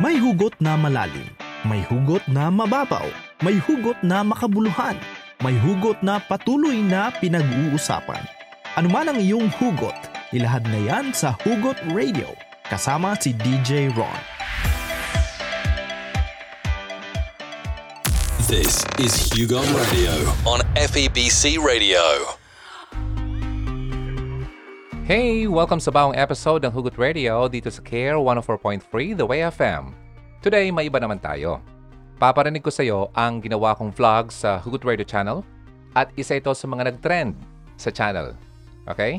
May hugot na malalim, may hugot na mababaw, may hugot na makabuluhan, may hugot na patuloy na pinag-uusapan. Ano man ang iyong hugot, ilahad na yan sa Hugot Radio kasama si DJ Ron. This is Hugon Radio on FEBC Radio. Hey! Welcome sa bawang episode ng Hugot Radio dito sa Care 104.3 The Way FM. Today, may iba naman tayo. Paparinig ko sa iyo ang ginawa kong vlog sa Hugot Radio channel at isa ito sa mga nag-trend sa channel. Okay?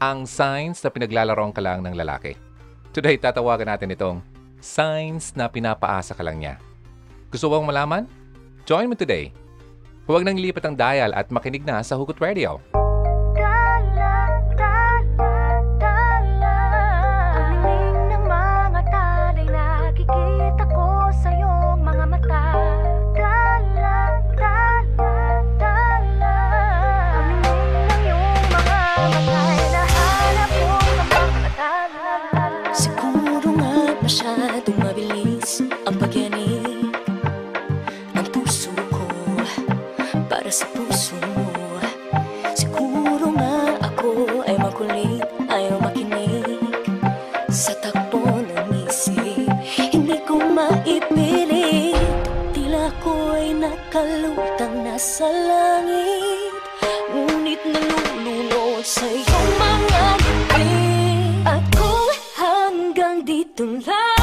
Ang signs na pinaglalaroan ka lang ng lalaki. Today, tatawagan natin itong signs na pinapaasa ka lang niya. Gusto bang malaman? Join me today. Huwag nang lipat ang dial at makinig na sa Hugot Radio. Siguro hanggang dito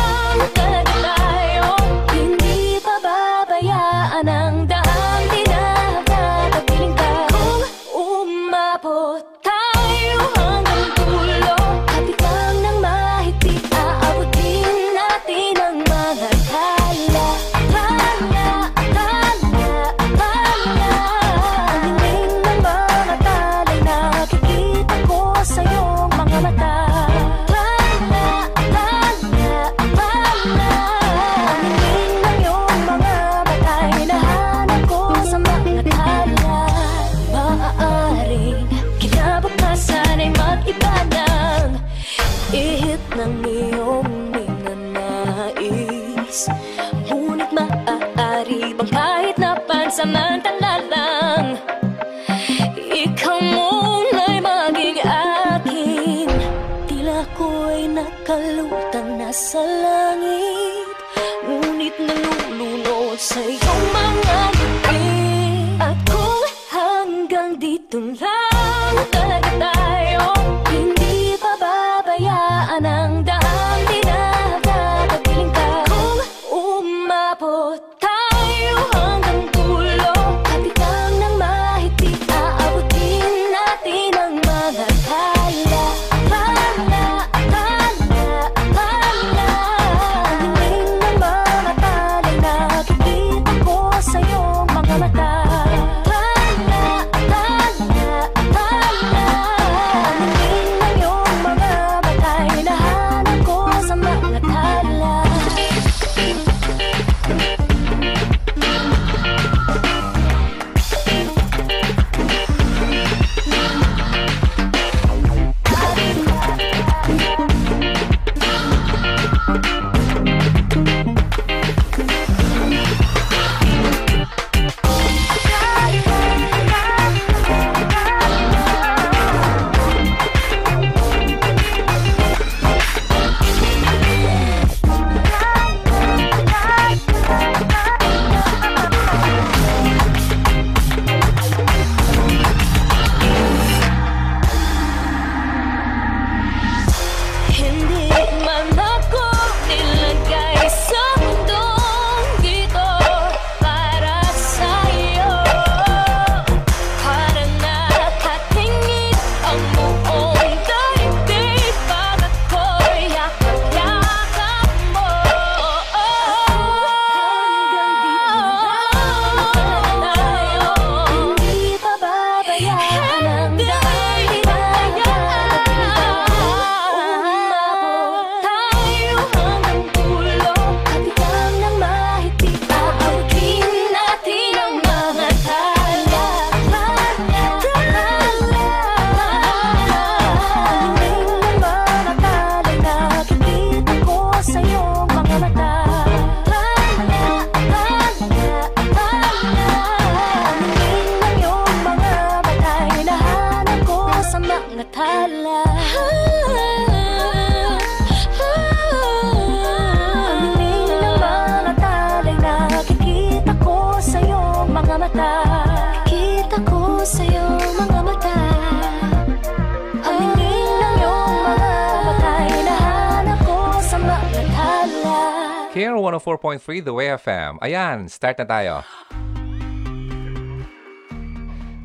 104.3 The Way FM. Ayan, start na tayo.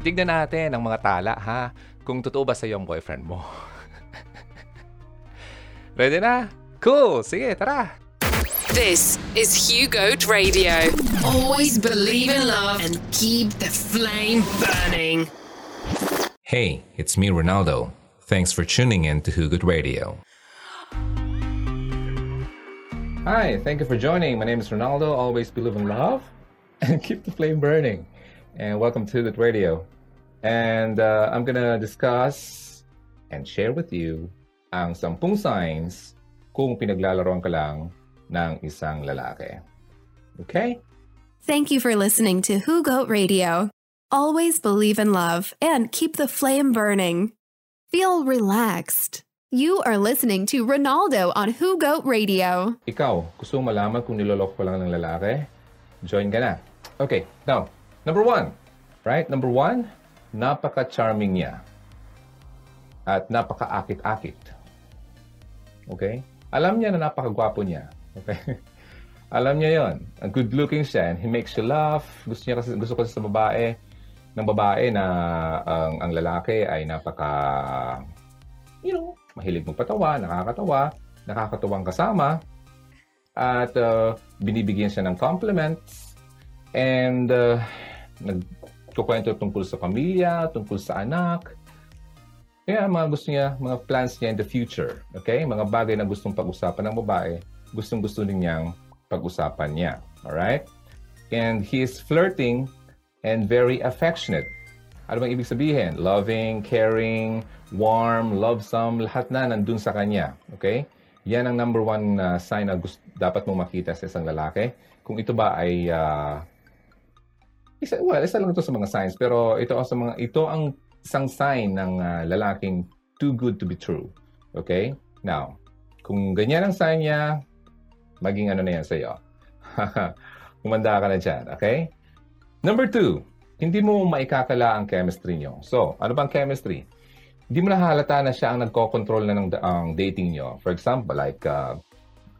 Tignan natin ang mga tala, ha? Kung totoo ba sa'yo ang boyfriend mo. Ready na? Cool! Sige, tara! This is Hugo Radio. Always believe in love and keep the flame burning. Hey, it's me, Ronaldo. Thanks for tuning in to Hugot Radio. Hi, thank you for joining. My name is Ronaldo. Always believe in love and keep the flame burning. And welcome to the Radio. And uh, I'm gonna discuss and share with you ang sampung signs kung pinaglalaroan ka lang ng isang lalaki. Okay? Thank you for listening to Who Goat Radio. Always believe in love and keep the flame burning. Feel relaxed. You are listening to Ronaldo on Who Goat Radio. Ikaw, gusto mo malaman kung niloloko ka lang ng lalaki? Join ka na. Okay, now, number one. Right? Number one, napaka-charming niya. At napaka-akit-akit. Okay? Alam niya na napaka-gwapo niya. Okay? Alam niya yon. Ang good-looking siya and he makes you laugh. Gusto niya kasi, gusto kasi sa babae, ng babae na ang, ang lalaki ay napaka, mahilig magpatawa, nakakatawa, nakakatuwang kasama, at uh, binibigyan siya ng compliments, and uh, nagkukwento tungkol sa pamilya, tungkol sa anak, kaya mga gusto niya, mga plans niya in the future, okay? Mga bagay na gustong pag-usapan ng babae, gustong-gusto din niyang pag-usapan niya. Alright? And he is flirting and very affectionate. Ano bang ibig sabihin? Loving, caring, warm, lovesome, lahat na nandun sa kanya. Okay? Yan ang number one uh, sign na gusto, dapat mong makita sa isang lalaki. Kung ito ba ay uh, isa, well, isa lang ito sa mga signs, pero ito sa mga ito ang isang sign ng uh, lalaking too good to be true. Okay? Now, kung ganyan ang sign niya, maging ano na yan sa'yo. Umanda ka na dyan, okay? Number two, hindi mo maikakala ang chemistry nyo. So, ano bang chemistry? Hindi mo nahalata na siya ang nagko-control na ng ang dating nyo. For example, like, uh,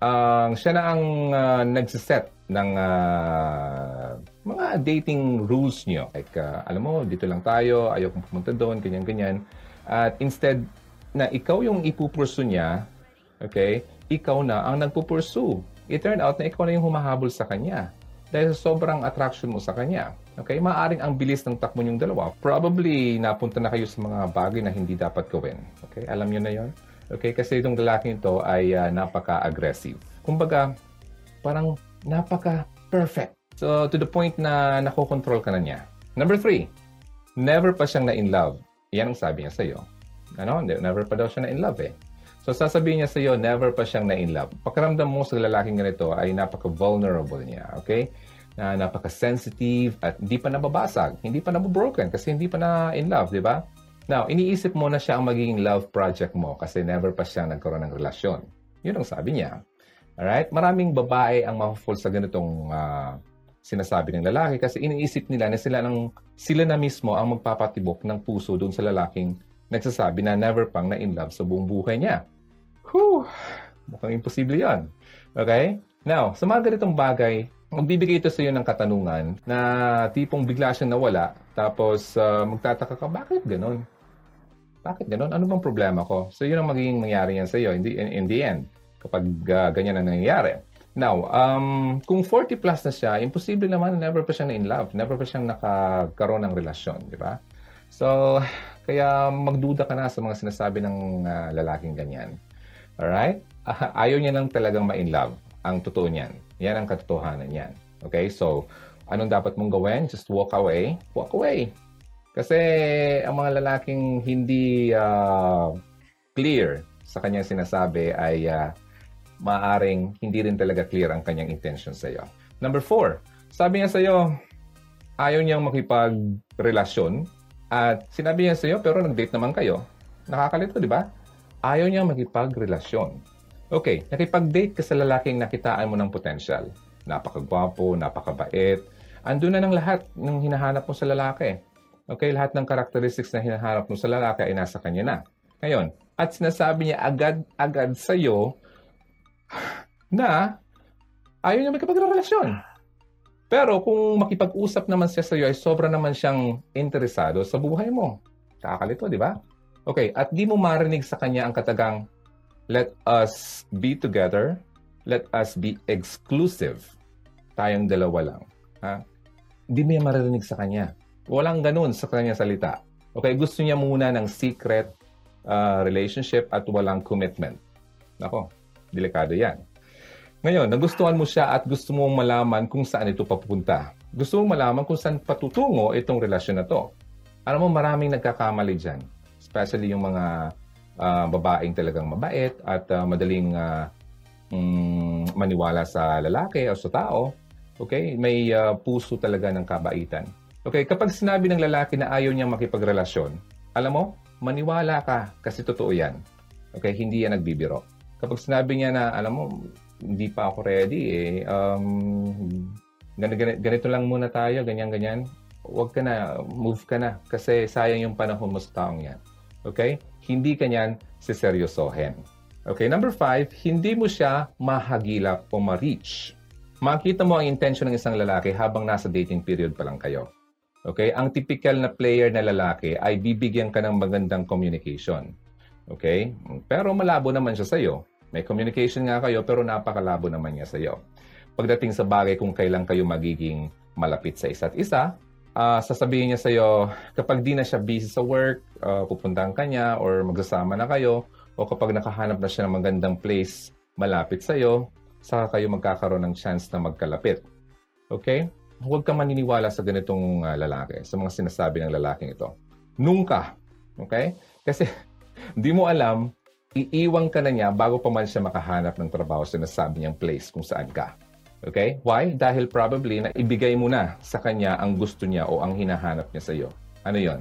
uh, siya na ang uh, nagsiset ng uh, mga dating rules nyo. Like, uh, alam mo, dito lang tayo, ayaw kong pumunta doon, ganyan-ganyan. At instead na ikaw yung ipupursu niya, okay, ikaw na ang nagpupursu. It turned out na ikaw na yung humahabol sa kanya dahil sobrang attraction mo sa kanya. Okay? Maaring ang bilis ng takbo niyong dalawa. Probably napunta na kayo sa mga bagay na hindi dapat gawin. Okay? Alam niyo na yon. Okay? Kasi itong lalaking ito ay uh, napaka-aggressive. Kumbaga, parang napaka-perfect. So, to the point na nakokontrol ka na niya. Number three, never pa siyang na-in love. Yan ang sabi niya sa'yo. Ano? Never pa daw siya na-in love eh. So sasabihin niya sa iyo, never pa siyang na-in love. Pakiramdam mo sa lalaking ganito ay napaka-vulnerable niya, okay? Na napaka-sensitive at hindi pa nababasag, hindi pa nabobroken kasi hindi pa na-in love, di ba? Now, iniisip mo na siya ang magiging love project mo kasi never pa siyang nagkaroon ng relasyon. Yun ang sabi niya. Alright? Maraming babae ang ma-fall sa ganitong uh, sinasabi ng lalaki kasi iniisip nila na sila, ng, sila na mismo ang magpapatibok ng puso doon sa lalaking nagsasabi na never pang na-in love sa buong buhay niya. Whew! Mukhang imposible yan. Okay? Now, sa mga ganitong bagay, magbibigay ito sa iyo ng katanungan na tipong bigla siyang nawala tapos uh, magtataka ka, bakit ganun? Bakit ganun? Ano bang problema ko? So, yun ang magiging mangyari yan sa iyo in the, in, in the end kapag uh, ganyan ang nangyayari. Now, um, kung 40 plus na siya, imposible naman never pa siyang na in love. Never pa siyang nakakaroon ng relasyon, di ba? So, kaya magduda ka na sa mga sinasabi ng uh, lalaking ganyan. Alright? Uh, ayaw niya lang talagang ma-in love. Ang totoo niyan. Yan ang katotohanan niyan. Okay? So, anong dapat mong gawin? Just walk away. Walk away. Kasi ang mga lalaking hindi uh, clear sa kanyang sinasabi ay uh, maaring hindi rin talaga clear ang kanyang intention sa iyo. Number four, sabi niya sa iyo, ayaw niyang makipagrelasyon at sinabi niya sa iyo, pero nag-date naman kayo. Nakakalito, di ba? Ayaw niya makipagrelasyon. Okay, nakipag-date ka sa lalaking nakitaan mo ng potensyal. Napakagwapo, napakabait. Andun na ng lahat ng hinahanap mo sa lalaki. Okay, lahat ng characteristics na hinahanap mo sa lalaki ay nasa kanya na. Ngayon, at sinasabi niya agad-agad sa iyo na ayaw niya makipagrelasyon. Pero kung makipag-usap naman siya sa iyo, ay sobra naman siyang interesado sa buhay mo. Kakalito, di ba? Okay, at di mo marinig sa kanya ang katagang, let us be together, let us be exclusive. Tayong dalawa lang. Ha? Di mo yan maririnig sa kanya. Walang ganun sa kanya salita. Okay, gusto niya muna ng secret uh, relationship at walang commitment. Nako, delikado yan. Ngayon, nagustuhan mo siya at gusto mong malaman kung saan ito papunta. Gusto mong malaman kung saan patutungo itong relasyon na to. Alam mo, maraming nagkakamali dyan. Especially yung mga uh, babaeng talagang mabait at uh, madaling uh, um, maniwala sa lalaki o sa tao. Okay? May uh, puso talaga ng kabaitan. Okay, kapag sinabi ng lalaki na ayaw niyang makipagrelasyon, alam mo, maniwala ka kasi totoo yan. Okay, hindi yan nagbibiro. Kapag sinabi niya na, alam mo, hindi pa ako ready eh. Um, ganito, lang muna tayo, ganyan-ganyan. Huwag ka na, move ka na. Kasi sayang yung panahon mo sa taong yan. Okay? Hindi ka niyan siseryosohin. Okay, number five, hindi mo siya mahagilap o ma-reach. Makita mo ang intention ng isang lalaki habang nasa dating period pa lang kayo. Okay? Ang typical na player na lalaki ay bibigyan ka ng magandang communication. Okay? Pero malabo naman siya sa'yo. May communication nga kayo pero napakalabo naman niya sa iyo. Pagdating sa bagay kung kailan kayo magiging malapit sa isa't isa, uh, sasabihin niya sa iyo kapag di na siya busy sa work, uh, pupuntahan ka niya or magsasama na kayo o kapag nakahanap na siya ng magandang place malapit sa iyo, saka kayo magkakaroon ng chance na magkalapit. Okay? Huwag ka maniniwala sa ganitong uh, lalaki, sa mga sinasabi ng lalaking ito. Nunca. Okay? Kasi di mo alam iiwang ka na niya bago pa man siya makahanap ng trabaho sa nasabi niyang place kung saan ka. Okay? Why? Dahil probably na ibigay mo na sa kanya ang gusto niya o ang hinahanap niya sa iyo. Ano yon?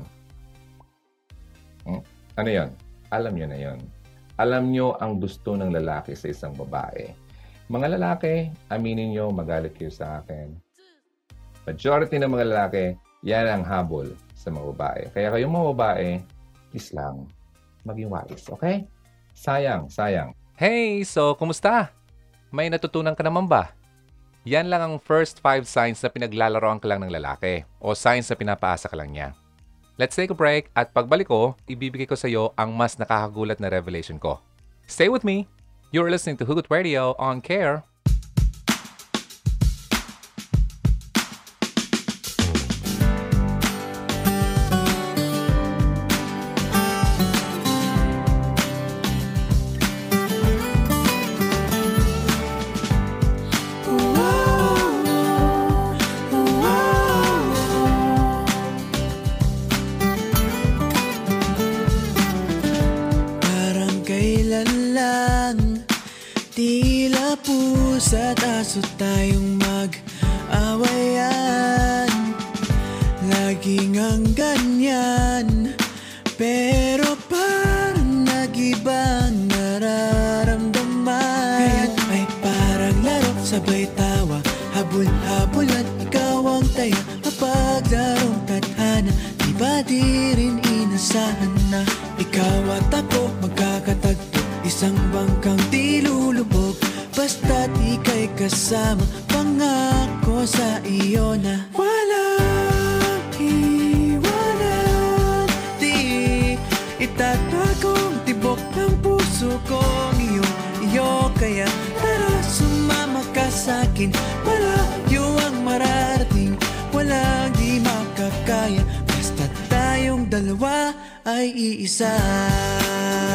Hmm? Ano yon? Alam niyo na yon. Alam niyo ang gusto ng lalaki sa isang babae. Mga lalaki, aminin niyo, magalit kayo sa akin. Majority ng mga lalaki, yan ang habol sa mga babae. Kaya kayong mga babae, please lang, maging wise, okay? Sayang, sayang. Hey, so kumusta? May natutunan ka naman ba? Yan lang ang first five signs na pinaglalaroan ka lang ng lalaki o signs na pinapaasa ka lang niya. Let's take a break at pagbalik ko, ibibigay ko sa iyo ang mas nakakagulat na revelation ko. Stay with me! You're listening to Hugot Radio on Care Isang bangkang di lulubog Basta't ika'y kasama. Pangako sa iyo na Walang iwanan. Di itatagong tibok ng puso ko Ang iyong iyo Kaya tara sumama ka sa akin. Sa'kin Malayo ang mararating Walang di makakaya. Basta't tayong dalawa ay iisa.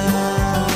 Wow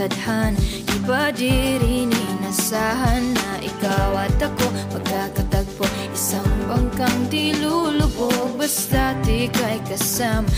matadhan Di pa di rin inasahan na ikaw at ako magkakatagpo. Isang bangkang di lulubog basta di kay kasama.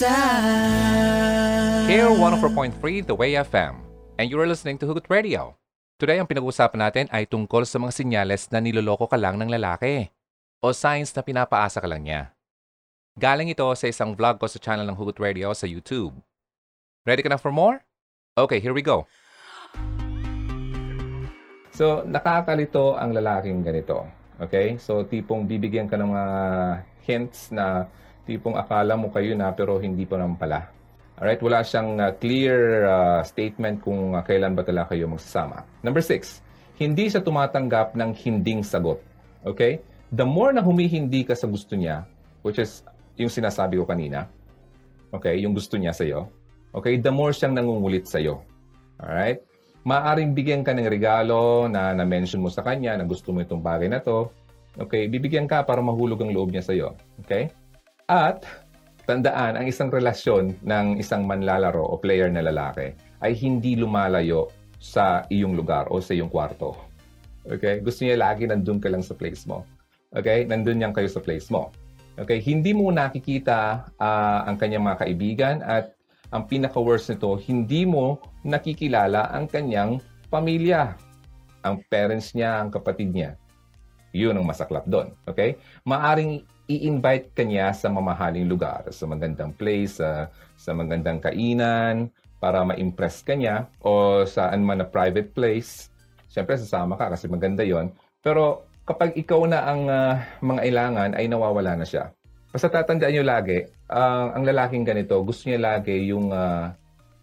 Iisa Here, 104.3 The Way FM. And you are listening to Hugot Radio. Today, ang pinag-uusapan natin ay tungkol sa mga sinyales na niloloko ka lang ng lalaki o signs na pinapaasa ka lang niya. Galing ito sa isang vlog ko sa channel ng Hugot Radio sa YouTube. Ready ka na for more? Okay, here we go. So, nakakalito ang lalaking ganito. Okay? So, tipong bibigyan ka ng mga hints na tipong akala mo kayo na pero hindi pa naman pala. Alright? Wala siyang uh, clear uh, statement kung uh, kailan ba talaga kayo magsasama. Number six, hindi siya tumatanggap ng hinding sagot. Okay? The more na humihindi ka sa gusto niya, which is yung sinasabi ko kanina, okay, yung gusto niya sa'yo, okay, the more siyang nangungulit sa'yo. Alright? Maaring bigyan ka ng regalo na na-mention mo sa kanya na gusto mo itong bagay na to. Okay, bibigyan ka para mahulog ang loob niya sa'yo. Okay? At tandaan, ang isang relasyon ng isang manlalaro o player na lalaki ay hindi lumalayo sa iyong lugar o sa iyong kwarto. Okay? Gusto niya lagi nandun ka lang sa place mo. Okay? Nandun yan kayo sa place mo. Okay? Hindi mo nakikita ah, ang kanyang mga kaibigan at ang pinaka-worst nito, hindi mo nakikilala ang kanyang pamilya. Ang parents niya, ang kapatid niya. Yun ang masaklap doon. Okay? Maaring i-invite ka niya sa mamahaling lugar, sa magandang place, sa, sa magandang kainan, para ma-impress ka niya, o saan man na private place. Siyempre, sasama ka kasi maganda yon. Pero kapag ikaw na ang ah, mga ilangan, ay nawawala na siya. Basta tatandaan nyo lagi, ah, ang lalaking ganito, gusto niya lagi yung ah,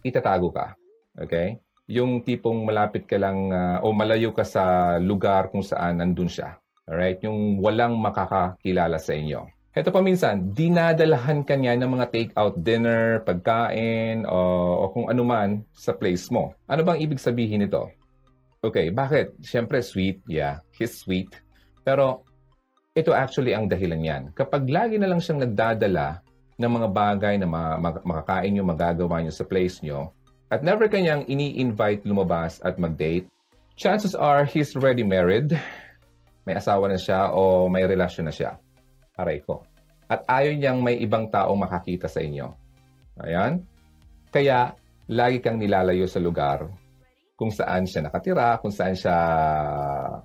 itatago ka. Okay? Yung tipong malapit ka lang ah, o malayo ka sa lugar kung saan nandun siya. Alright? Yung walang makakakilala sa inyo. Ito pa minsan, dinadalahan ka niya ng mga take-out dinner, pagkain, o, o kung ano man sa place mo. Ano bang ibig sabihin nito? Okay, bakit? Siyempre, sweet. Yeah, he's sweet. Pero ito actually ang dahilan yan. Kapag lagi na lang siyang nagdadala ng mga bagay na ma- ma- makakain nyo, magagawa nyo sa place nyo, at never kanyang ini-invite lumabas at mag-date, chances are he's already married, may asawa na siya o may relasyon na siya. Aray ko. At ayaw niyang may ibang tao makakita sa inyo. Ayan. Kaya, lagi kang nilalayo sa lugar kung saan siya nakatira, kung saan siya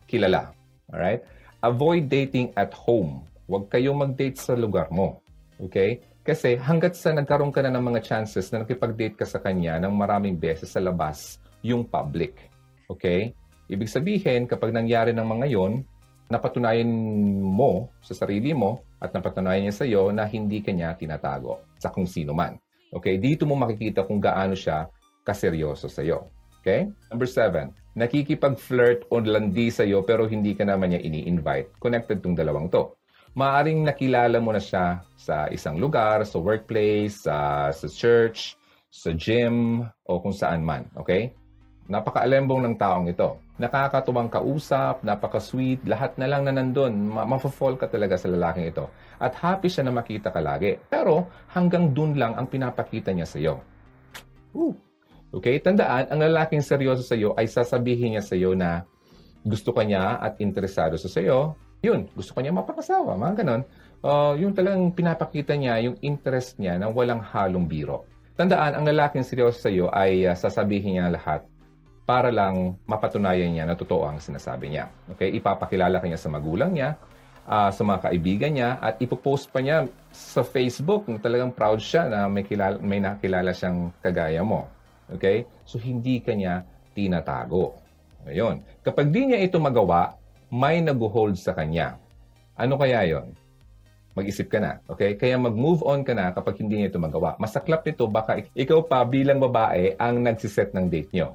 kilala. Alright? Avoid dating at home. Huwag kayong mag-date sa lugar mo. Okay? Kasi hanggat sa nagkaroon ka na ng mga chances na nakipag-date ka sa kanya ng maraming beses sa labas, yung public. Okay? Ibig sabihin, kapag nangyari ng mga yon, napatunayan mo sa sarili mo at napatunayan niya sa iyo na hindi kanya tinatago sa kung sino man. Okay? Dito mo makikita kung gaano siya kaseryoso sa iyo. Okay? Number seven, nakikipag-flirt o landi sa iyo pero hindi ka naman niya ini-invite. Connected tong dalawang to. Maaring nakilala mo na siya sa isang lugar, sa workplace, sa, sa church, sa gym, o kung saan man. Okay? Napaka-alembong ng taong ito. Nakakatuwang kausap, napaka-sweet, lahat na lang na nandun. Ma- mafo-fall ka talaga sa lalaking ito. At happy siya na makita ka lagi. Pero hanggang dun lang ang pinapakita niya sa iyo. Okay? Tandaan, ang lalaking seryoso sa iyo ay sasabihin niya sa iyo na gusto ka niya at interesado sa iyo. Yun, gusto ka niya mapakasawa, mga ganon. Uh, yung talagang pinapakita niya yung interest niya na walang halong biro. Tandaan, ang lalaking seryoso sa iyo ay uh, sasabihin niya lahat para lang mapatunayan niya na totoo ang sinasabi niya. Okay? Ipapakilala kanya sa magulang niya, uh, sa mga kaibigan niya, at ipopost pa niya sa Facebook na talagang proud siya na may, kilala, may nakilala siyang kagaya mo. Okay? So, hindi kanya tinatago. Ngayon, kapag di niya ito magawa, may nag-hold sa kanya. Ano kaya yon? Mag-isip ka na, okay? Kaya mag-move on ka na kapag hindi niya ito magawa. Masaklap nito, baka ikaw pa bilang babae ang nagsiset ng date niyo.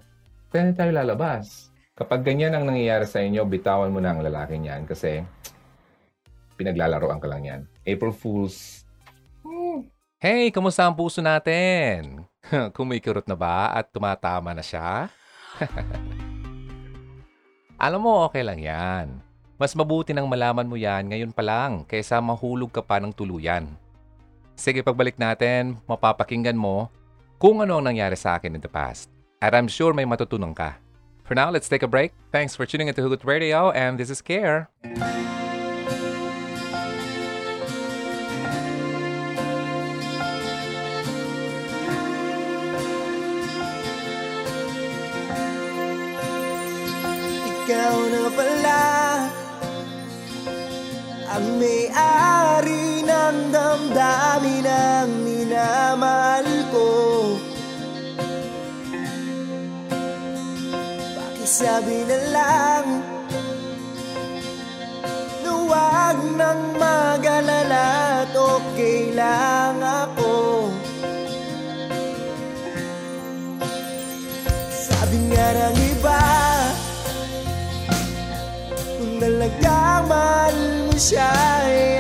Kaya tayo lalabas. Kapag ganyan ang nangyayari sa inyo, bitawan mo na ang lalaki niyan kasi pinaglalaroan ka lang yan. April Fools. Hey, kamusta ang puso natin? Kumikirot na ba at tumatama na siya? Alam mo, okay lang yan. Mas mabuti nang malaman mo yan ngayon pa lang kaysa mahulog ka pa ng tuluyan. Sige, pagbalik natin, mapapakinggan mo kung ano ang nangyari sa akin in the past. At I'm sure may matutunan ka. For now, let's take a break. Thanks for tuning into Hugot Radio, and this is Care. Ikaw na pala Ang may-ari ng damdamin ng minamahal Pakisabi na lang Na huwag nang mag-alala at okay lang ako. Sabi nga ng iba Kung talagang mahal mo siya ay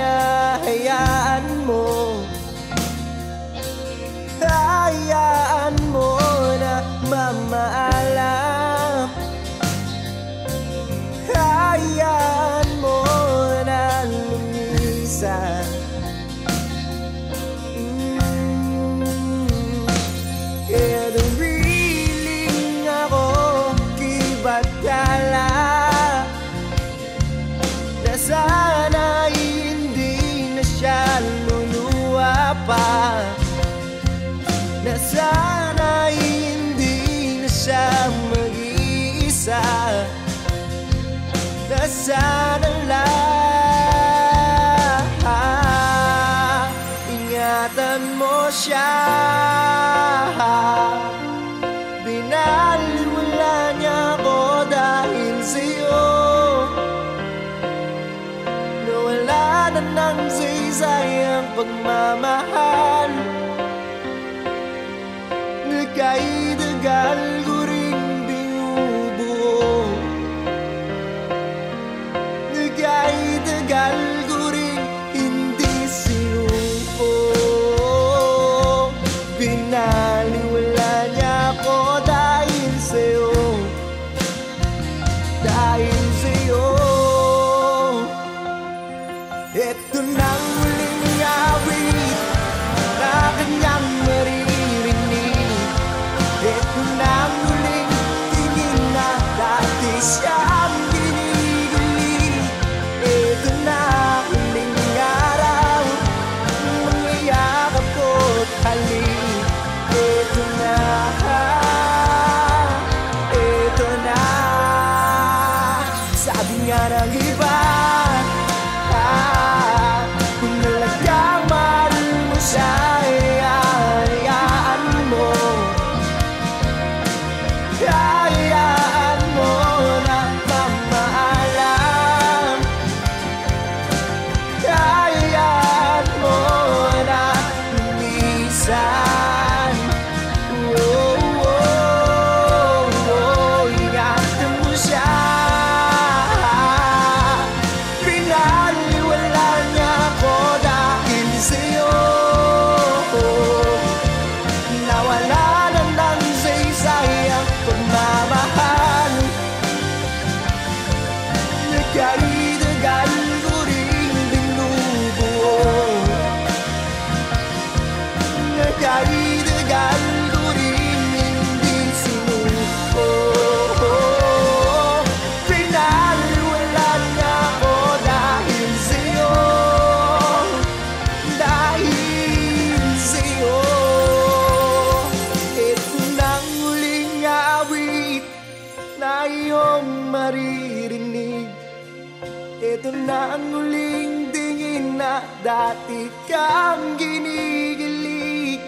dati kang ginigilig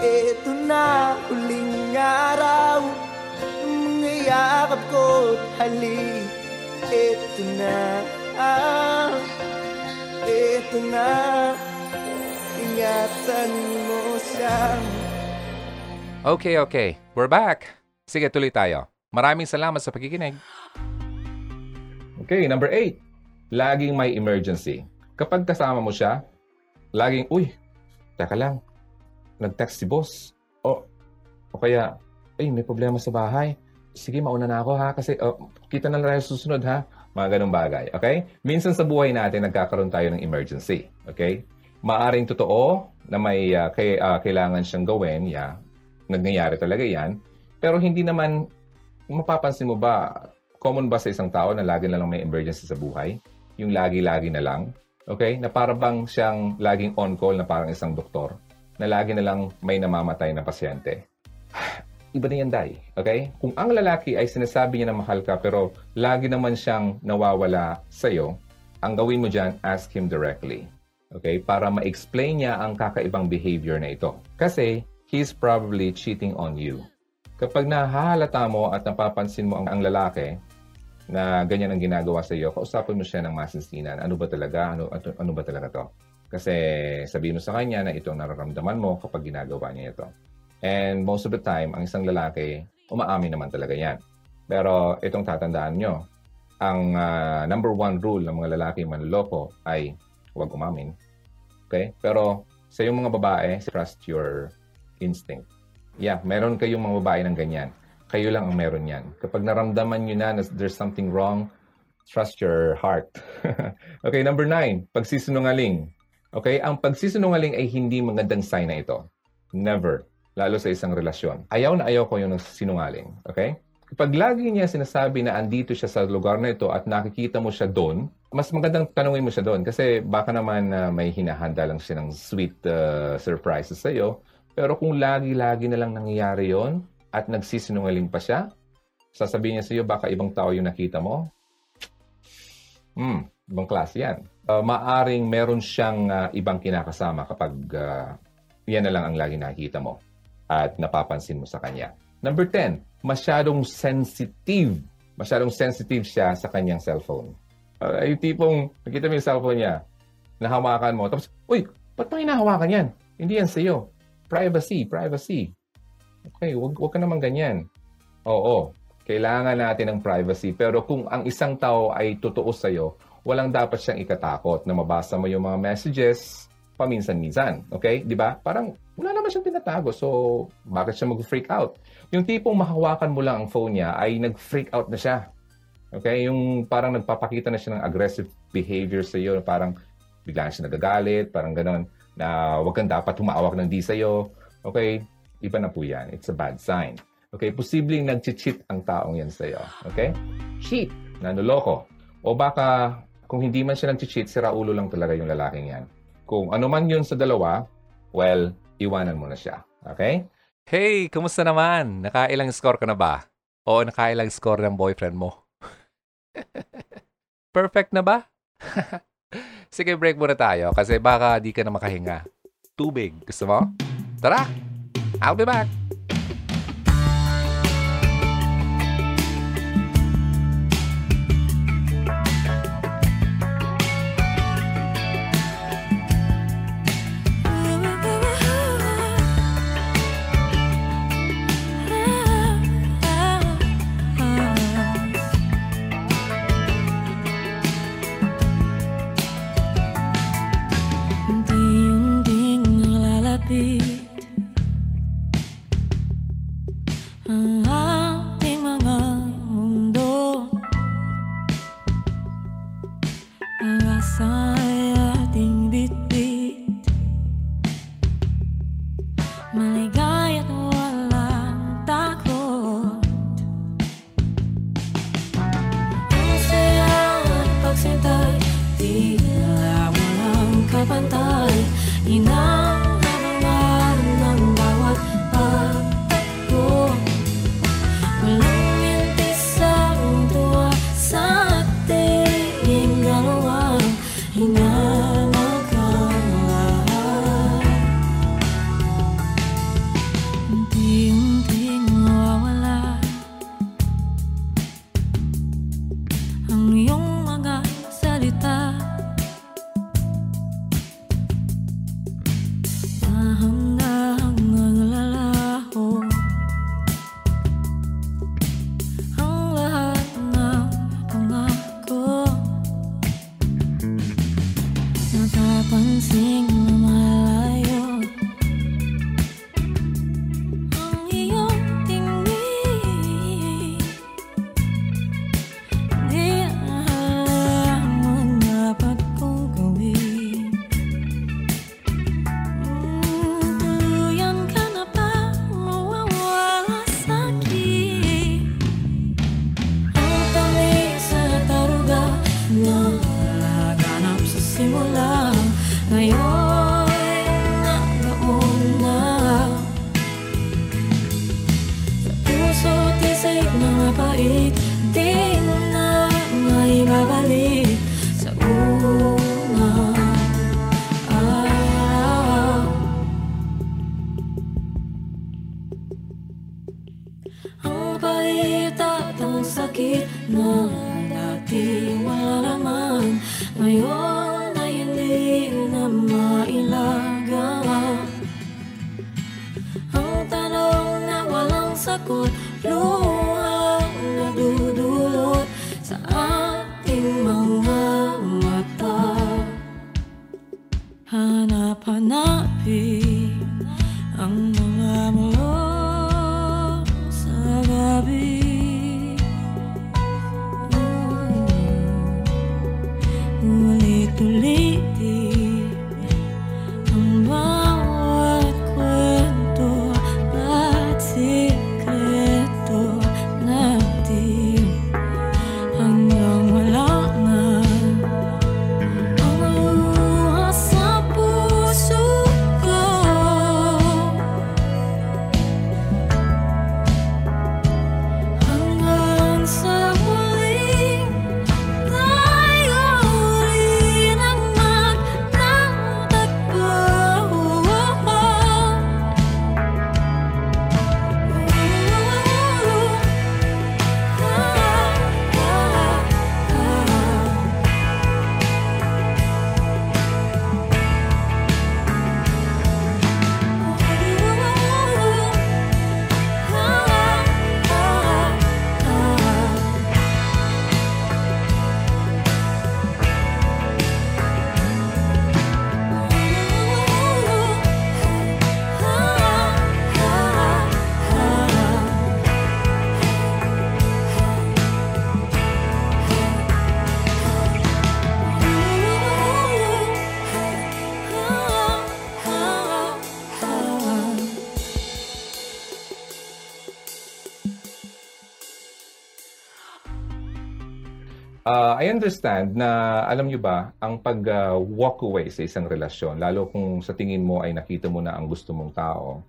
Ito na uling araw Mga yakap ko't halik Ito na ah, Ito na Ingatan mo siyang Okay, okay. We're back. Sige, tuloy tayo. Maraming salamat sa pakikinig. Okay, number eight. Laging may emergency. Kapag kasama mo siya, laging, uy, teka lang, nag-text si boss. O, o kaya, ay, may problema sa bahay. Sige, mauna na ako ha, kasi oh, kita na lang susunod ha. Mga ganong bagay, okay? Minsan sa buhay natin, nagkakaroon tayo ng emergency, okay? Maaring totoo na may uh, kay, uh, kailangan siyang gawin, yeah, nangyayari talaga yan. Pero hindi naman, mapapansin mo ba, common ba sa isang tao na lagi na lang may emergency sa buhay? Yung lagi-lagi na lang? Okay? Na para siyang laging on-call na parang isang doktor? Na lagi na lang may namamatay na pasyente? Iba na yan, Day. Okay? Kung ang lalaki ay sinasabi niya na mahal ka pero lagi naman siyang nawawala sa'yo, ang gawin mo dyan, ask him directly. Okay? Para ma-explain niya ang kakaibang behavior na ito. Kasi he's probably cheating on you. Kapag nahahalata mo at napapansin mo ang, ang lalaki na ganyan ang ginagawa sa iyo, kausapin mo siya ng masinsinan. Ano ba talaga? Ano, ano, ano ba talaga to? Kasi sabihin mo sa kanya na ito ang nararamdaman mo kapag ginagawa niya ito. And most of the time, ang isang lalaki, umaamin naman talaga yan. Pero itong tatandaan nyo, ang uh, number one rule ng mga lalaki manloloko ay huwag umamin. Okay? Pero sa yung mga babae, trust your instinct. Yeah, meron kayong mga babae ng ganyan. Kayo lang ang meron yan. Kapag naramdaman nyo na na there's something wrong, trust your heart. okay, number nine, pagsisinungaling. Okay, ang pagsisinungaling ay hindi magandang sign na ito. Never. Lalo sa isang relasyon. Ayaw na ayaw ko yung sinungaling. Okay? Kapag lagi niya sinasabi na andito siya sa lugar na ito at nakikita mo siya doon, mas magandang tanungin mo siya doon kasi baka naman uh, may hinahanda lang siya ng sweet uh, surprises sa iyo pero kung lagi-lagi na lang nangyayari yon at nagsisinungaling pa siya, sasabihin niya sa iyo, baka ibang tao yung nakita mo. Hmm, ibang klase yan. Uh, maaring meron siyang uh, ibang kinakasama kapag uh, yan na lang ang lagi nakikita mo at napapansin mo sa kanya. Number 10, masyadong sensitive. Masyadong sensitive siya sa kanyang cellphone. Uh, yung tipong, nakita mo yung cellphone niya, nahawakan mo, tapos, uy, ba't mo hinahawakan yan? Hindi yan sa'yo privacy, privacy. Okay, wag, wag ka naman ganyan. Oo, kailangan natin ng privacy. Pero kung ang isang tao ay totoo sa'yo, walang dapat siyang ikatakot na mabasa mo yung mga messages paminsan-minsan. Okay? Di ba? Parang wala naman siyang tinatago. So, bakit siya mag-freak out? Yung tipong mahawakan mo lang ang phone niya ay nag-freak out na siya. Okay? Yung parang nagpapakita na siya ng aggressive behavior sa iyo. Parang bigla siya nagagalit. Parang ganon na wag kang dapat humawak ng di sa'yo. Okay? Iba na po yan. It's a bad sign. Okay? Posibleng nag-cheat ang taong yan sa'yo. Okay? Cheat. Nanuloko. O baka kung hindi man siya nag-cheat, sira ulo lang talaga yung lalaking yan. Kung ano man yun sa dalawa, well, iwanan mo na siya. Okay? Hey, kumusta naman? Nakailang score ka na ba? O nakailang score ng boyfriend mo? Perfect na ba? Sige, break muna tayo kasi baka di ka na makahinga. Tubig. Gusto mo? Tara! I'll be back! Ulit-ulitin understand na alam nyo ba ang pag uh, walk away sa isang relasyon, lalo kung sa tingin mo ay nakita mo na ang gusto mong tao,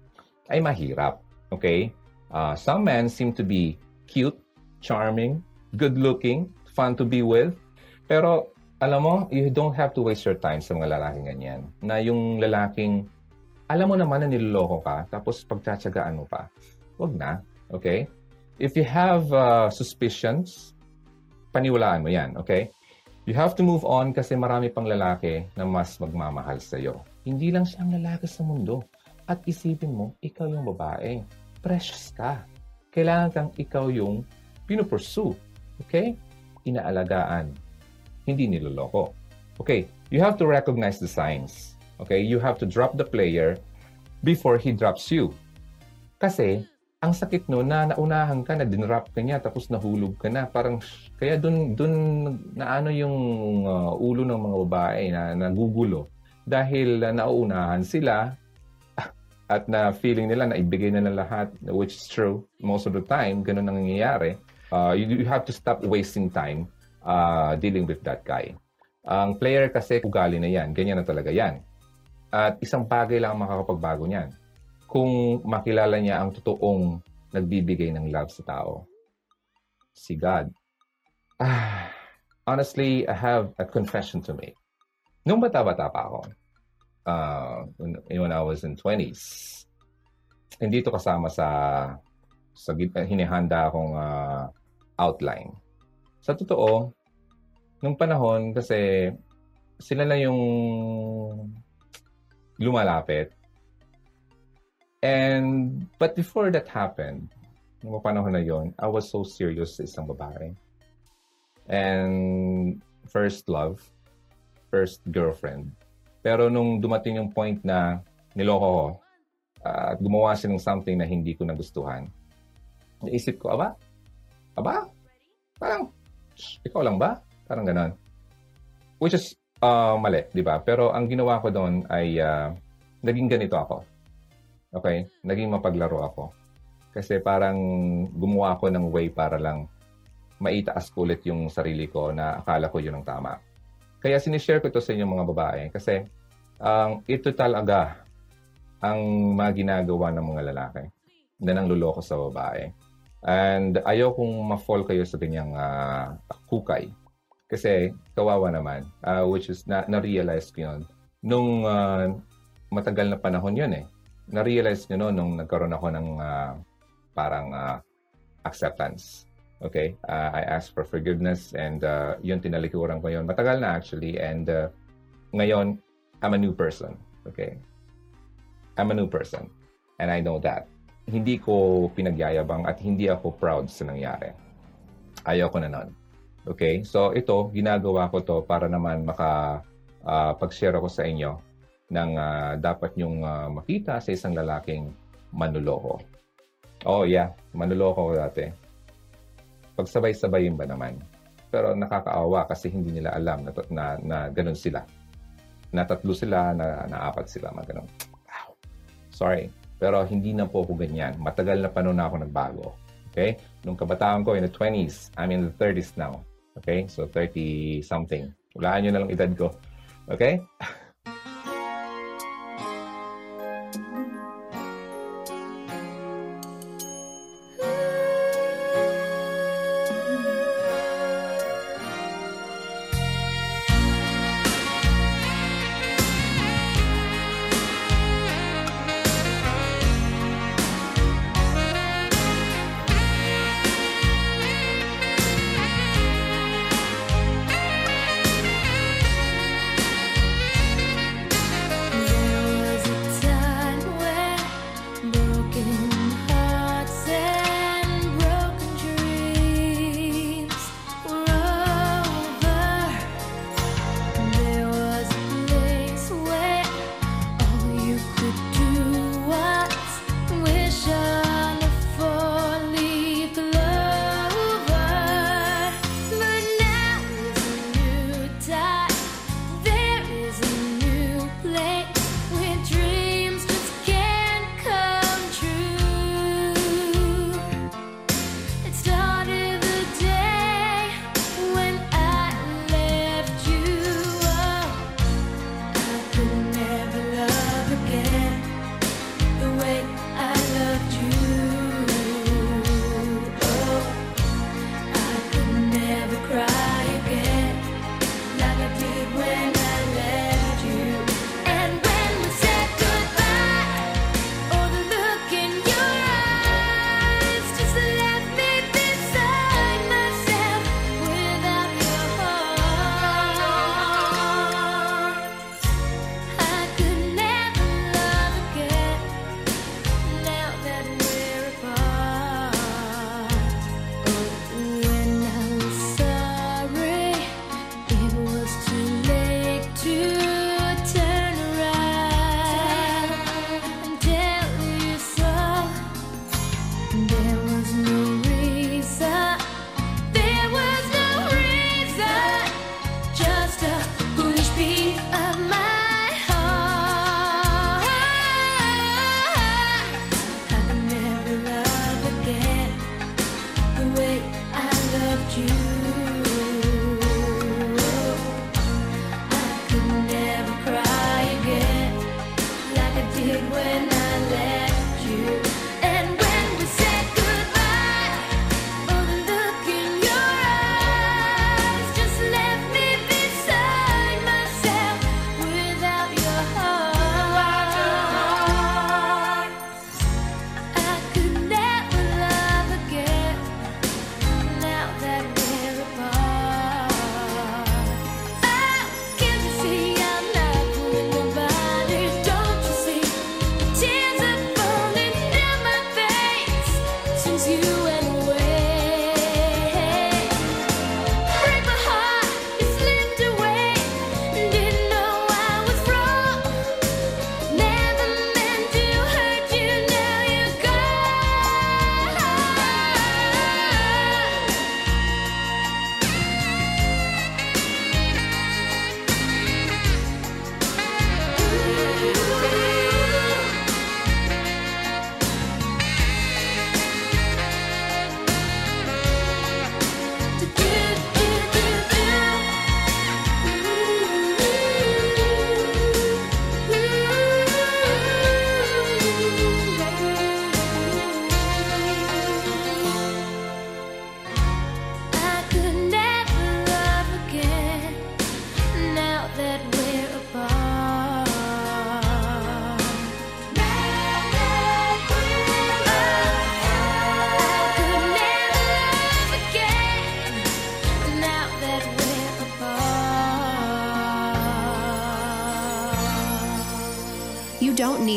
ay mahirap. Okay? Uh, some men seem to be cute, charming, good-looking, fun to be with. Pero alam mo, you don't have to waste your time sa mga lalaking ganyan. Na yung lalaking, alam mo naman na niloloko ka, tapos pagtsatsagaan mo pa. Huwag na. Okay? If you have uh, suspicions, paniwalaan mo yan, okay? You have to move on kasi marami pang lalaki na mas magmamahal sa iyo. Hindi lang siya ang lalaki sa mundo. At isipin mo, ikaw yung babae. Precious ka. Kailangan kang ikaw yung pinupursue. Okay? Inaalagaan. Hindi niloloko. Okay, you have to recognize the signs. Okay, you have to drop the player before he drops you. Kasi, ang sakit no na naunahan ka na dinrap ka niya tapos nahulog ka na. Parang kaya dun dun naano yung uh, ulo ng mga babae na nagugulo. Dahil uh, nauunahan sila at na feeling nila na ibigay na ng lahat which is true most of the time ganun ang nangyayari. Uh, you, you have to stop wasting time uh, dealing with that guy. Ang player kasi ugali na yan ganyan na talaga yan. At isang bagay lang ang makakapagbago niyan kung makilala niya ang totoong nagbibigay ng love sa tao. Si God. Ah, honestly, I have a confession to make. Nung bata-bata pa ako, uh, when, when I was in 20s, hindi ito kasama sa sa hinihanda akong uh, outline. Sa totoo, nung panahon kasi sila na yung lumalapit And, but before that happened, nung panahon na yon, I was so serious sa isang babae. And first love, first girlfriend. Pero nung dumating yung point na niloko ko, at gumawa siya ng something na hindi ko nagustuhan, naisip ko, aba, aba, parang, ikaw lang ba? Parang ganon. Which is uh, mali, di ba? Pero ang ginawa ko doon ay uh, naging ganito ako. Okay? Naging mapaglaro ako. Kasi parang gumawa ako ng way para lang maitaas ko ulit yung sarili ko na akala ko yun ang tama. Kaya sinishare ko ito sa inyong mga babae kasi ang um, ito talaga ang mga ginagawa ng mga lalaki na nang luloko sa babae. And ayaw kong ma-fall kayo sa ganyang uh, kukay. Kasi kawawa naman, uh, which is na, na-realize ko yun. Nung uh, matagal na panahon yun eh. Na-realize nyo no, nung nagkaroon ako ng uh, parang uh, acceptance. Okay? Uh, I asked for forgiveness and uh, yun tinalikuran ko yun. Matagal na actually and uh, ngayon, I'm a new person. Okay? I'm a new person. And I know that. Hindi ko pinagyayabang at hindi ako proud sa nangyari. Ayaw ko na nun. Okay? So ito, ginagawa ko to para naman maka uh, pag-share ako sa inyo ng uh, dapat nyong uh, makita sa isang lalaking manuloko. Oh yeah, manuloko ko dati. Pagsabay-sabayin ba naman? Pero nakakaawa kasi hindi nila alam na, na, na ganun sila. Na tatlo sila, na, na apat sila, mga ganun. Sorry. Pero hindi na po ako ganyan. Matagal na pa noon ako nagbago. Okay? Nung kabataan ko in the 20s, I'm in the 30s now. Okay? So 30 something. Walaan nyo na lang edad ko. Okay?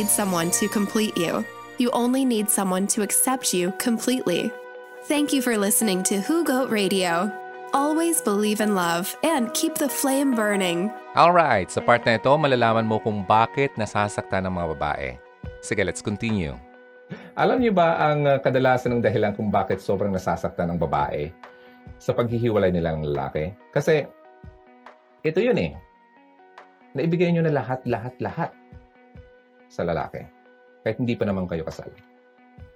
need someone to complete you. You only need someone to accept you completely. Thank you for listening to Who Goat Radio. Always believe in love and keep the flame burning. Alright, sa part na ito, malalaman mo kung bakit nasasaktan ng mga babae. Sige, let's continue. Alam niyo ba ang uh, kadalasan ng dahilan kung bakit sobrang nasasaktan ng babae sa paghihiwalay nila ng lalaki? Kasi ito yun eh. Naibigay niyo na lahat, lahat, lahat sa lalaki. Kahit hindi pa naman kayo kasal.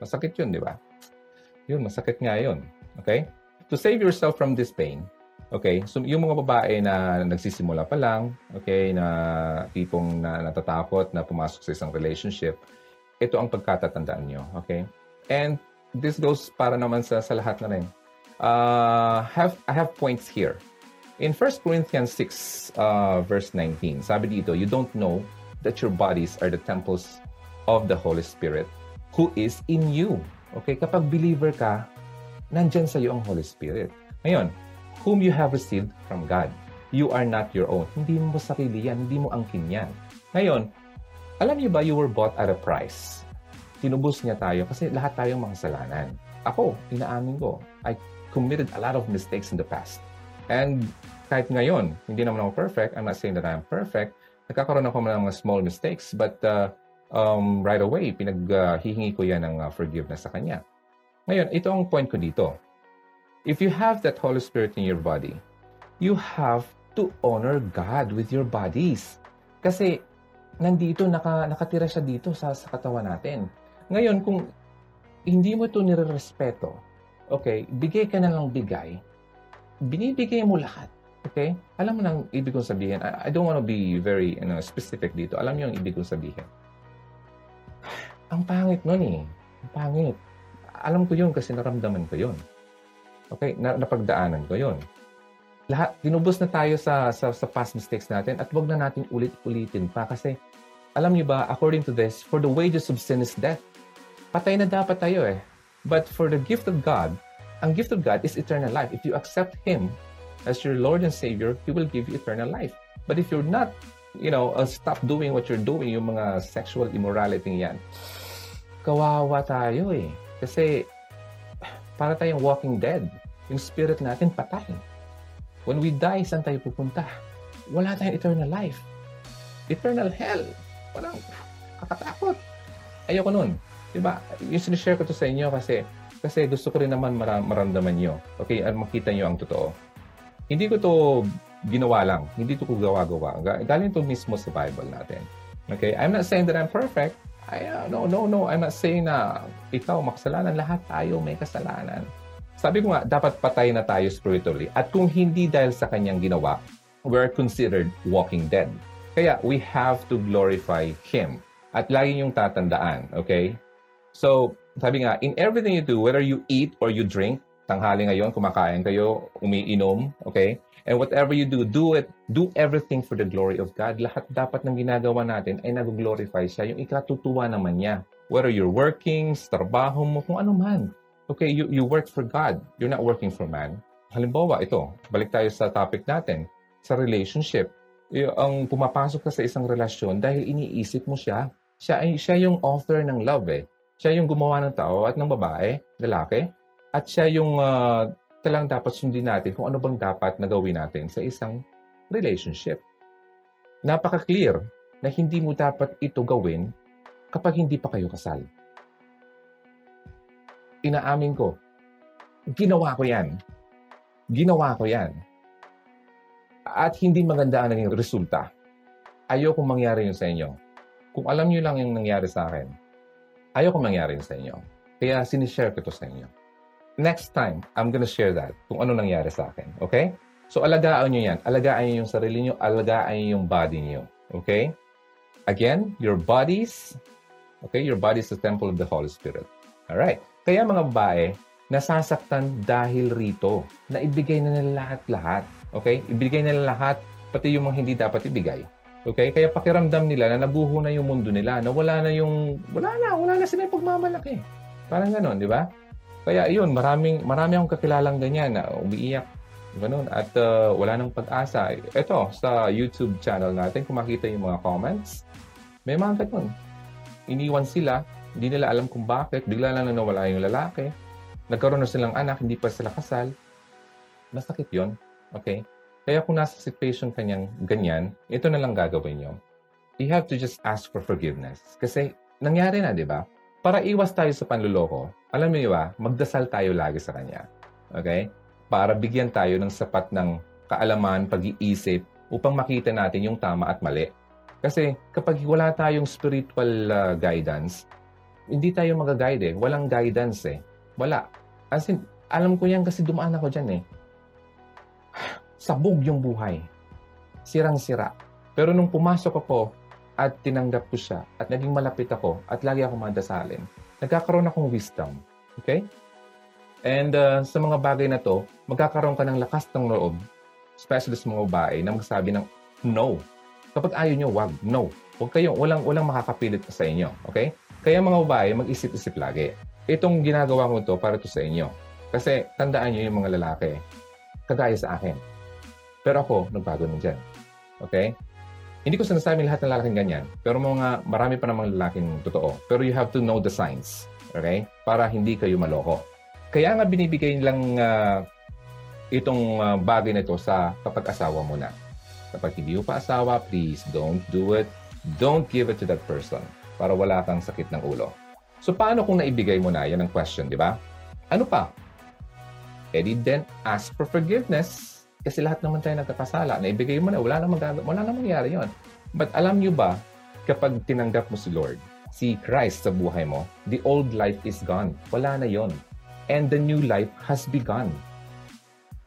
Masakit yun, di ba? Yun, masakit nga yun. Okay? To save yourself from this pain, okay, so yung mga babae na nagsisimula pa lang, okay, na tipong na natatakot na pumasok sa isang relationship, ito ang pagkatatandaan nyo. Okay? And this goes para naman sa, sa lahat na rin. Uh, have, I have points here. In 1 Corinthians 6, uh, verse 19, sabi dito, You don't know that your bodies are the temples of the Holy Spirit who is in you. Okay? Kapag believer ka, nandyan sa iyo ang Holy Spirit. Ngayon, whom you have received from God. You are not your own. Hindi mo sarili yan. Hindi mo angkin yan. Ngayon, alam niyo ba you were bought at a price? Tinubos niya tayo kasi lahat tayong makasalanan. Ako, inaamin ko, I committed a lot of mistakes in the past. And kahit ngayon, hindi naman ako perfect. I'm not saying that I'm perfect. Nagkakaroon ako ng mga small mistakes. But uh, um, right away, pinaghihingi uh, ko yan ng uh, forgiveness sa Kanya. Ngayon, ito ang point ko dito. If you have that Holy Spirit in your body, you have to honor God with your bodies. Kasi nandito, naka, nakatira siya dito sa, sa katawan natin. Ngayon, kung hindi mo ito nirerespeto, okay, bigay ka na lang bigay, binibigay mo lahat. Okay? Alam mo nang ibig kong sabihin. I, I don't want to be very you know, specific dito. Alam niyo ang ibig kong sabihin. Ang pangit nun eh. Ang pangit alam ko yun kasi naramdaman ko yun. Okay, na, napagdaanan ko yun. Lahat, tinubos na tayo sa, sa, sa past mistakes natin at wag na natin ulit-ulitin pa kasi alam niyo ba, according to this, for the wages of sin is death. Patay na dapat tayo eh. But for the gift of God, ang gift of God is eternal life. If you accept Him as your Lord and Savior, He will give you eternal life. But if you're not, you know, uh, stop doing what you're doing, yung mga sexual immorality yan, kawawa tayo eh. Kasi para tayong walking dead. Yung spirit natin patay. When we die, saan tayo pupunta? Wala tayong eternal life. Eternal hell. Walang kakatakot. Ayoko nun. Diba? Yung sinishare ko to sa inyo kasi kasi gusto ko rin naman maram- maramdaman nyo. Okay, at makita nyo ang totoo. Hindi ko to ginawa lang. Hindi to ko gawa-gawa. Galing to mismo sa Bible natin. Okay? I'm not saying that I'm perfect. Ay, uh, no, no, no. I'm not saying na ikaw makasalanan. Lahat tayo may kasalanan. Sabi ko nga, dapat patay na tayo spiritually. At kung hindi dahil sa kanyang ginawa, we're considered walking dead. Kaya we have to glorify Him. At lagi yung tatandaan, okay? So, sabi nga, in everything you do, whether you eat or you drink, tanghali ngayon, kumakain kayo, umiinom, okay? And whatever you do, do it, do everything for the glory of God. Lahat dapat ng ginagawa natin ay nag-glorify siya. Yung ikatutuwa naman niya. Whether you're working, trabaho mo, kung ano man. Okay, you, you work for God. You're not working for man. Halimbawa, ito, balik tayo sa topic natin. Sa relationship, ang pumapasok ka sa isang relasyon dahil iniisip mo siya. Siya, ay, siya yung author ng love eh. Siya yung gumawa ng tao at ng babae, lalaki. At siya yung uh, lang dapat sundin natin kung ano bang dapat na gawin natin sa isang relationship. Napaka-clear na hindi mo dapat ito gawin kapag hindi pa kayo kasal. Inaamin ko, ginawa ko yan. Ginawa ko yan. At hindi maganda ang naging resulta. Ayoko mangyari yun sa inyo. Kung alam niyo lang yung nangyari sa akin, ayoko mangyari yun sa inyo. Kaya sinishare ko ito sa inyo next time, I'm gonna share that, kung ano nangyari sa akin. Okay? So, alagaan nyo yan. Alagaan nyo yung sarili nyo. Alagaan nyo yung body nyo. Okay? Again, your bodies, okay? Your body is the temple of the Holy Spirit. Alright? Kaya mga babae, nasasaktan dahil rito na ibigay na nila lahat-lahat. Okay? Ibigay nila lahat, pati yung mga hindi dapat ibigay. Okay? Kaya pakiramdam nila na nabuho na yung mundo nila, na wala na yung, wala na, wala na sila yung pagmamalaki. Parang ganon, di ba? Kaya yun, maraming, marami akong kakilalang ganyan na umiiyak. Ganun. At uh, wala nang pag-asa. Ito, sa YouTube channel natin, kung makita yung mga comments, May mga ganun. Iniwan sila, hindi nila alam kung bakit, bigla lang na nawala yung lalaki. Nagkaroon na silang anak, hindi pa sila kasal. Masakit yon Okay? Kaya kung nasa situation kanyang ganyan, ito na lang gagawin nyo. You have to just ask for forgiveness. Kasi nangyari na, di ba? Para iwas tayo sa panluloko, alam niyo ba, magdasal tayo lagi sa Kanya. Okay? Para bigyan tayo ng sapat ng kaalaman, pag-iisip, upang makita natin yung tama at mali. Kasi kapag wala tayong spiritual uh, guidance, hindi tayo mag-guide eh. Walang guidance eh. Wala. As in, alam ko yan kasi dumaan ako dyan eh sabog yung buhay. Sirang-sira. Pero nung pumasok ako at tinanggap ko siya at naging malapit ako at lagi ako madasalin, nagkakaroon akong wisdom. Okay? And uh, sa mga bagay na to, magkakaroon ka ng lakas ng loob, especially sa mga babae, na magsabi ng no. Kapag ayaw nyo, wag. No. Huwag kayo, walang, walang makakapilit sa inyo. Okay? Kaya mga babae, mag-isip-isip lagi. Itong ginagawa mo to para to sa inyo. Kasi tandaan nyo yung mga lalaki, kagaya sa akin pero ako, nagbago na dyan. Okay? Hindi ko sinasabing lahat ng lalaking ganyan. Pero mga marami pa namang lalaking totoo. Pero you have to know the signs. Okay? Para hindi kayo maloko. Kaya nga binibigay lang uh, itong uh, bagay na ito sa kapag asawa mo na. Kapag hindi mo pa asawa, please don't do it. Don't give it to that person para wala kang sakit ng ulo. So paano kung naibigay mo na? Yan ang question, di ba? Ano pa? Eh then ask for forgiveness kasi lahat naman tayo nagkakasala. Naibigay mo na, wala namang, wala namang mangyari yon. But alam nyo ba, kapag tinanggap mo si Lord, si Christ sa buhay mo, the old life is gone. Wala na yon. And the new life has begun.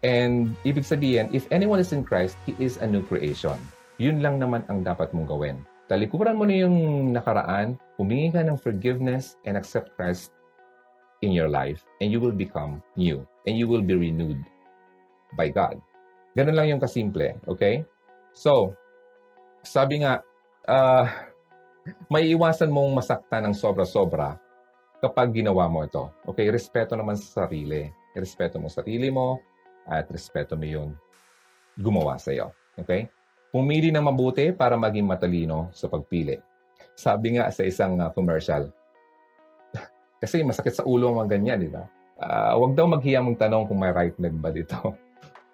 And ibig sabihin, if anyone is in Christ, he is a new creation. Yun lang naman ang dapat mong gawin. Talikuran mo na yung nakaraan, humingi ka ng forgiveness and accept Christ in your life and you will become new and you will be renewed by God. Ganun lang yung kasimple, okay? So, sabi nga, uh, may iwasan mong masakta ng sobra-sobra kapag ginawa mo ito. Okay, respeto naman sa sarili. Respeto mo sarili mo at respeto mo yung gumawa sa iyo. Okay? Pumili ng mabuti para maging matalino sa pagpili. Sabi nga sa isang uh, commercial, kasi masakit sa ulo mga ganyan, di ba? Uh, huwag daw maghiyang tanong kung may right leg ba dito.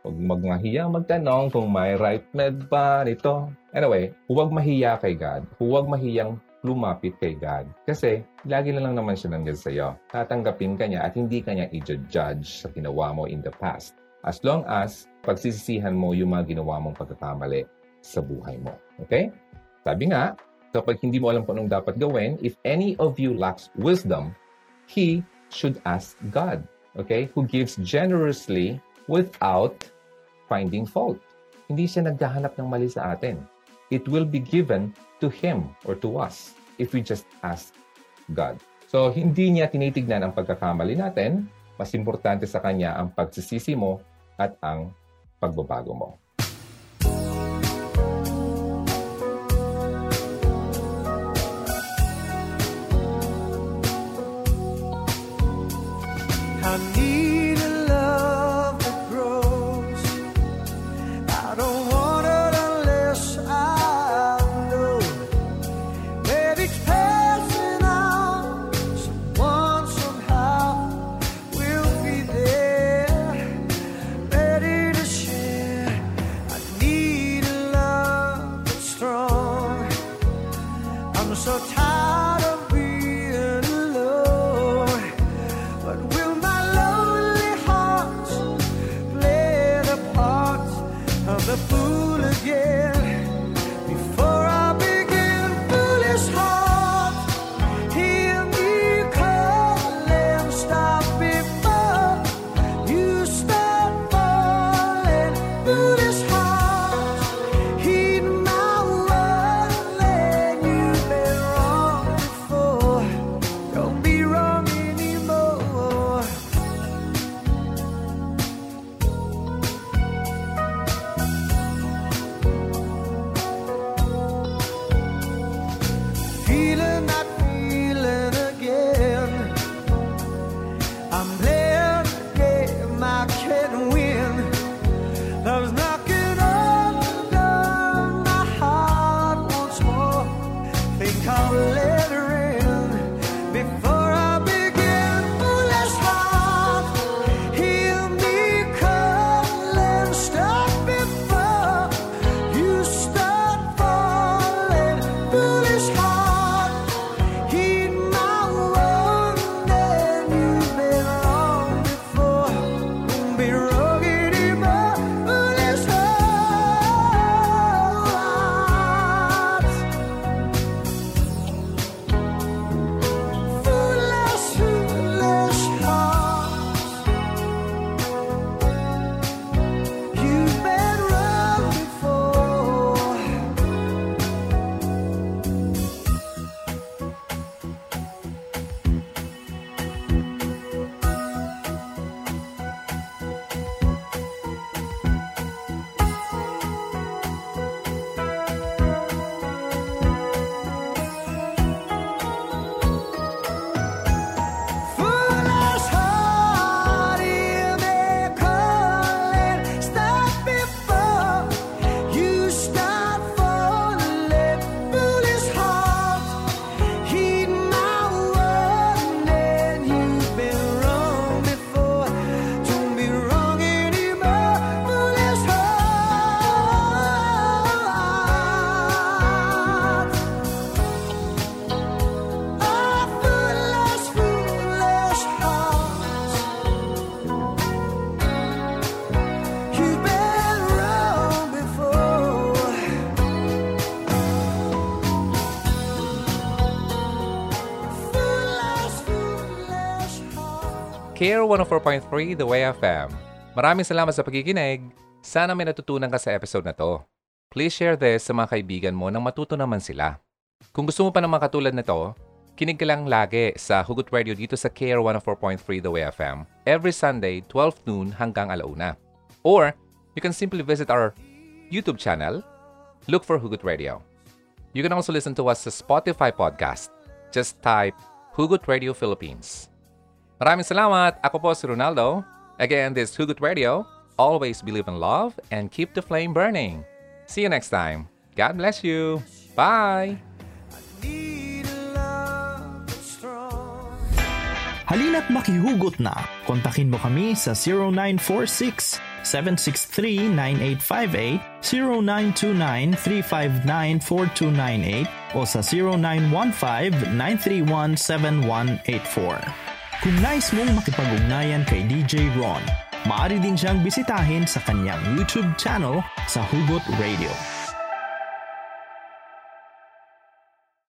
Huwag magmahiya magtanong kung may right med ba nito. Anyway, huwag mahiya kay God. Huwag mahiyang lumapit kay God. Kasi lagi na lang naman siya nandiyan sa iyo. Tatanggapin ka niya at hindi ka niya i-judge sa ginawa mo in the past. As long as pagsisisihan mo yung mga ginawa mong pagkakamali sa buhay mo. Okay? Sabi nga, kapag hindi mo alam kung anong dapat gawin, if any of you lacks wisdom, he should ask God. Okay? Who gives generously without finding fault. Hindi siya naghahanap ng mali sa atin. It will be given to Him or to us if we just ask God. So, hindi niya tinitignan ang pagkakamali natin. Mas importante sa Kanya ang pagsisisi mo at ang pagbabago mo. 104.3 The Way FM. Maraming salamat sa pagkikinig. Sana may natutunan ka sa episode na to. Please share this sa mga kaibigan mo nang matuto naman sila. Kung gusto mo pa ng mga katulad nito, kinig ka lang lagi sa Hugot Radio dito sa Care 104.3 The Way FM every Sunday 12 noon hanggang alauna. Or, you can simply visit our YouTube channel, look for Hugot Radio. You can also listen to us sa Spotify podcast. Just type Hugot Radio Philippines. Maraming salamat. Ako po si Ronaldo. Again, this is Hugot Radio. Always believe in love and keep the flame burning. See you next time. God bless you. Bye. Halina't makihugot na. Kontakin mo kami sa 0946 763-9858, 0929-359-4298 o sa 0915-931-7184. Kung nais mong makipag-ugnayan kay DJ Ron, maaari din siyang bisitahin sa kanyang YouTube channel sa Hugot Radio.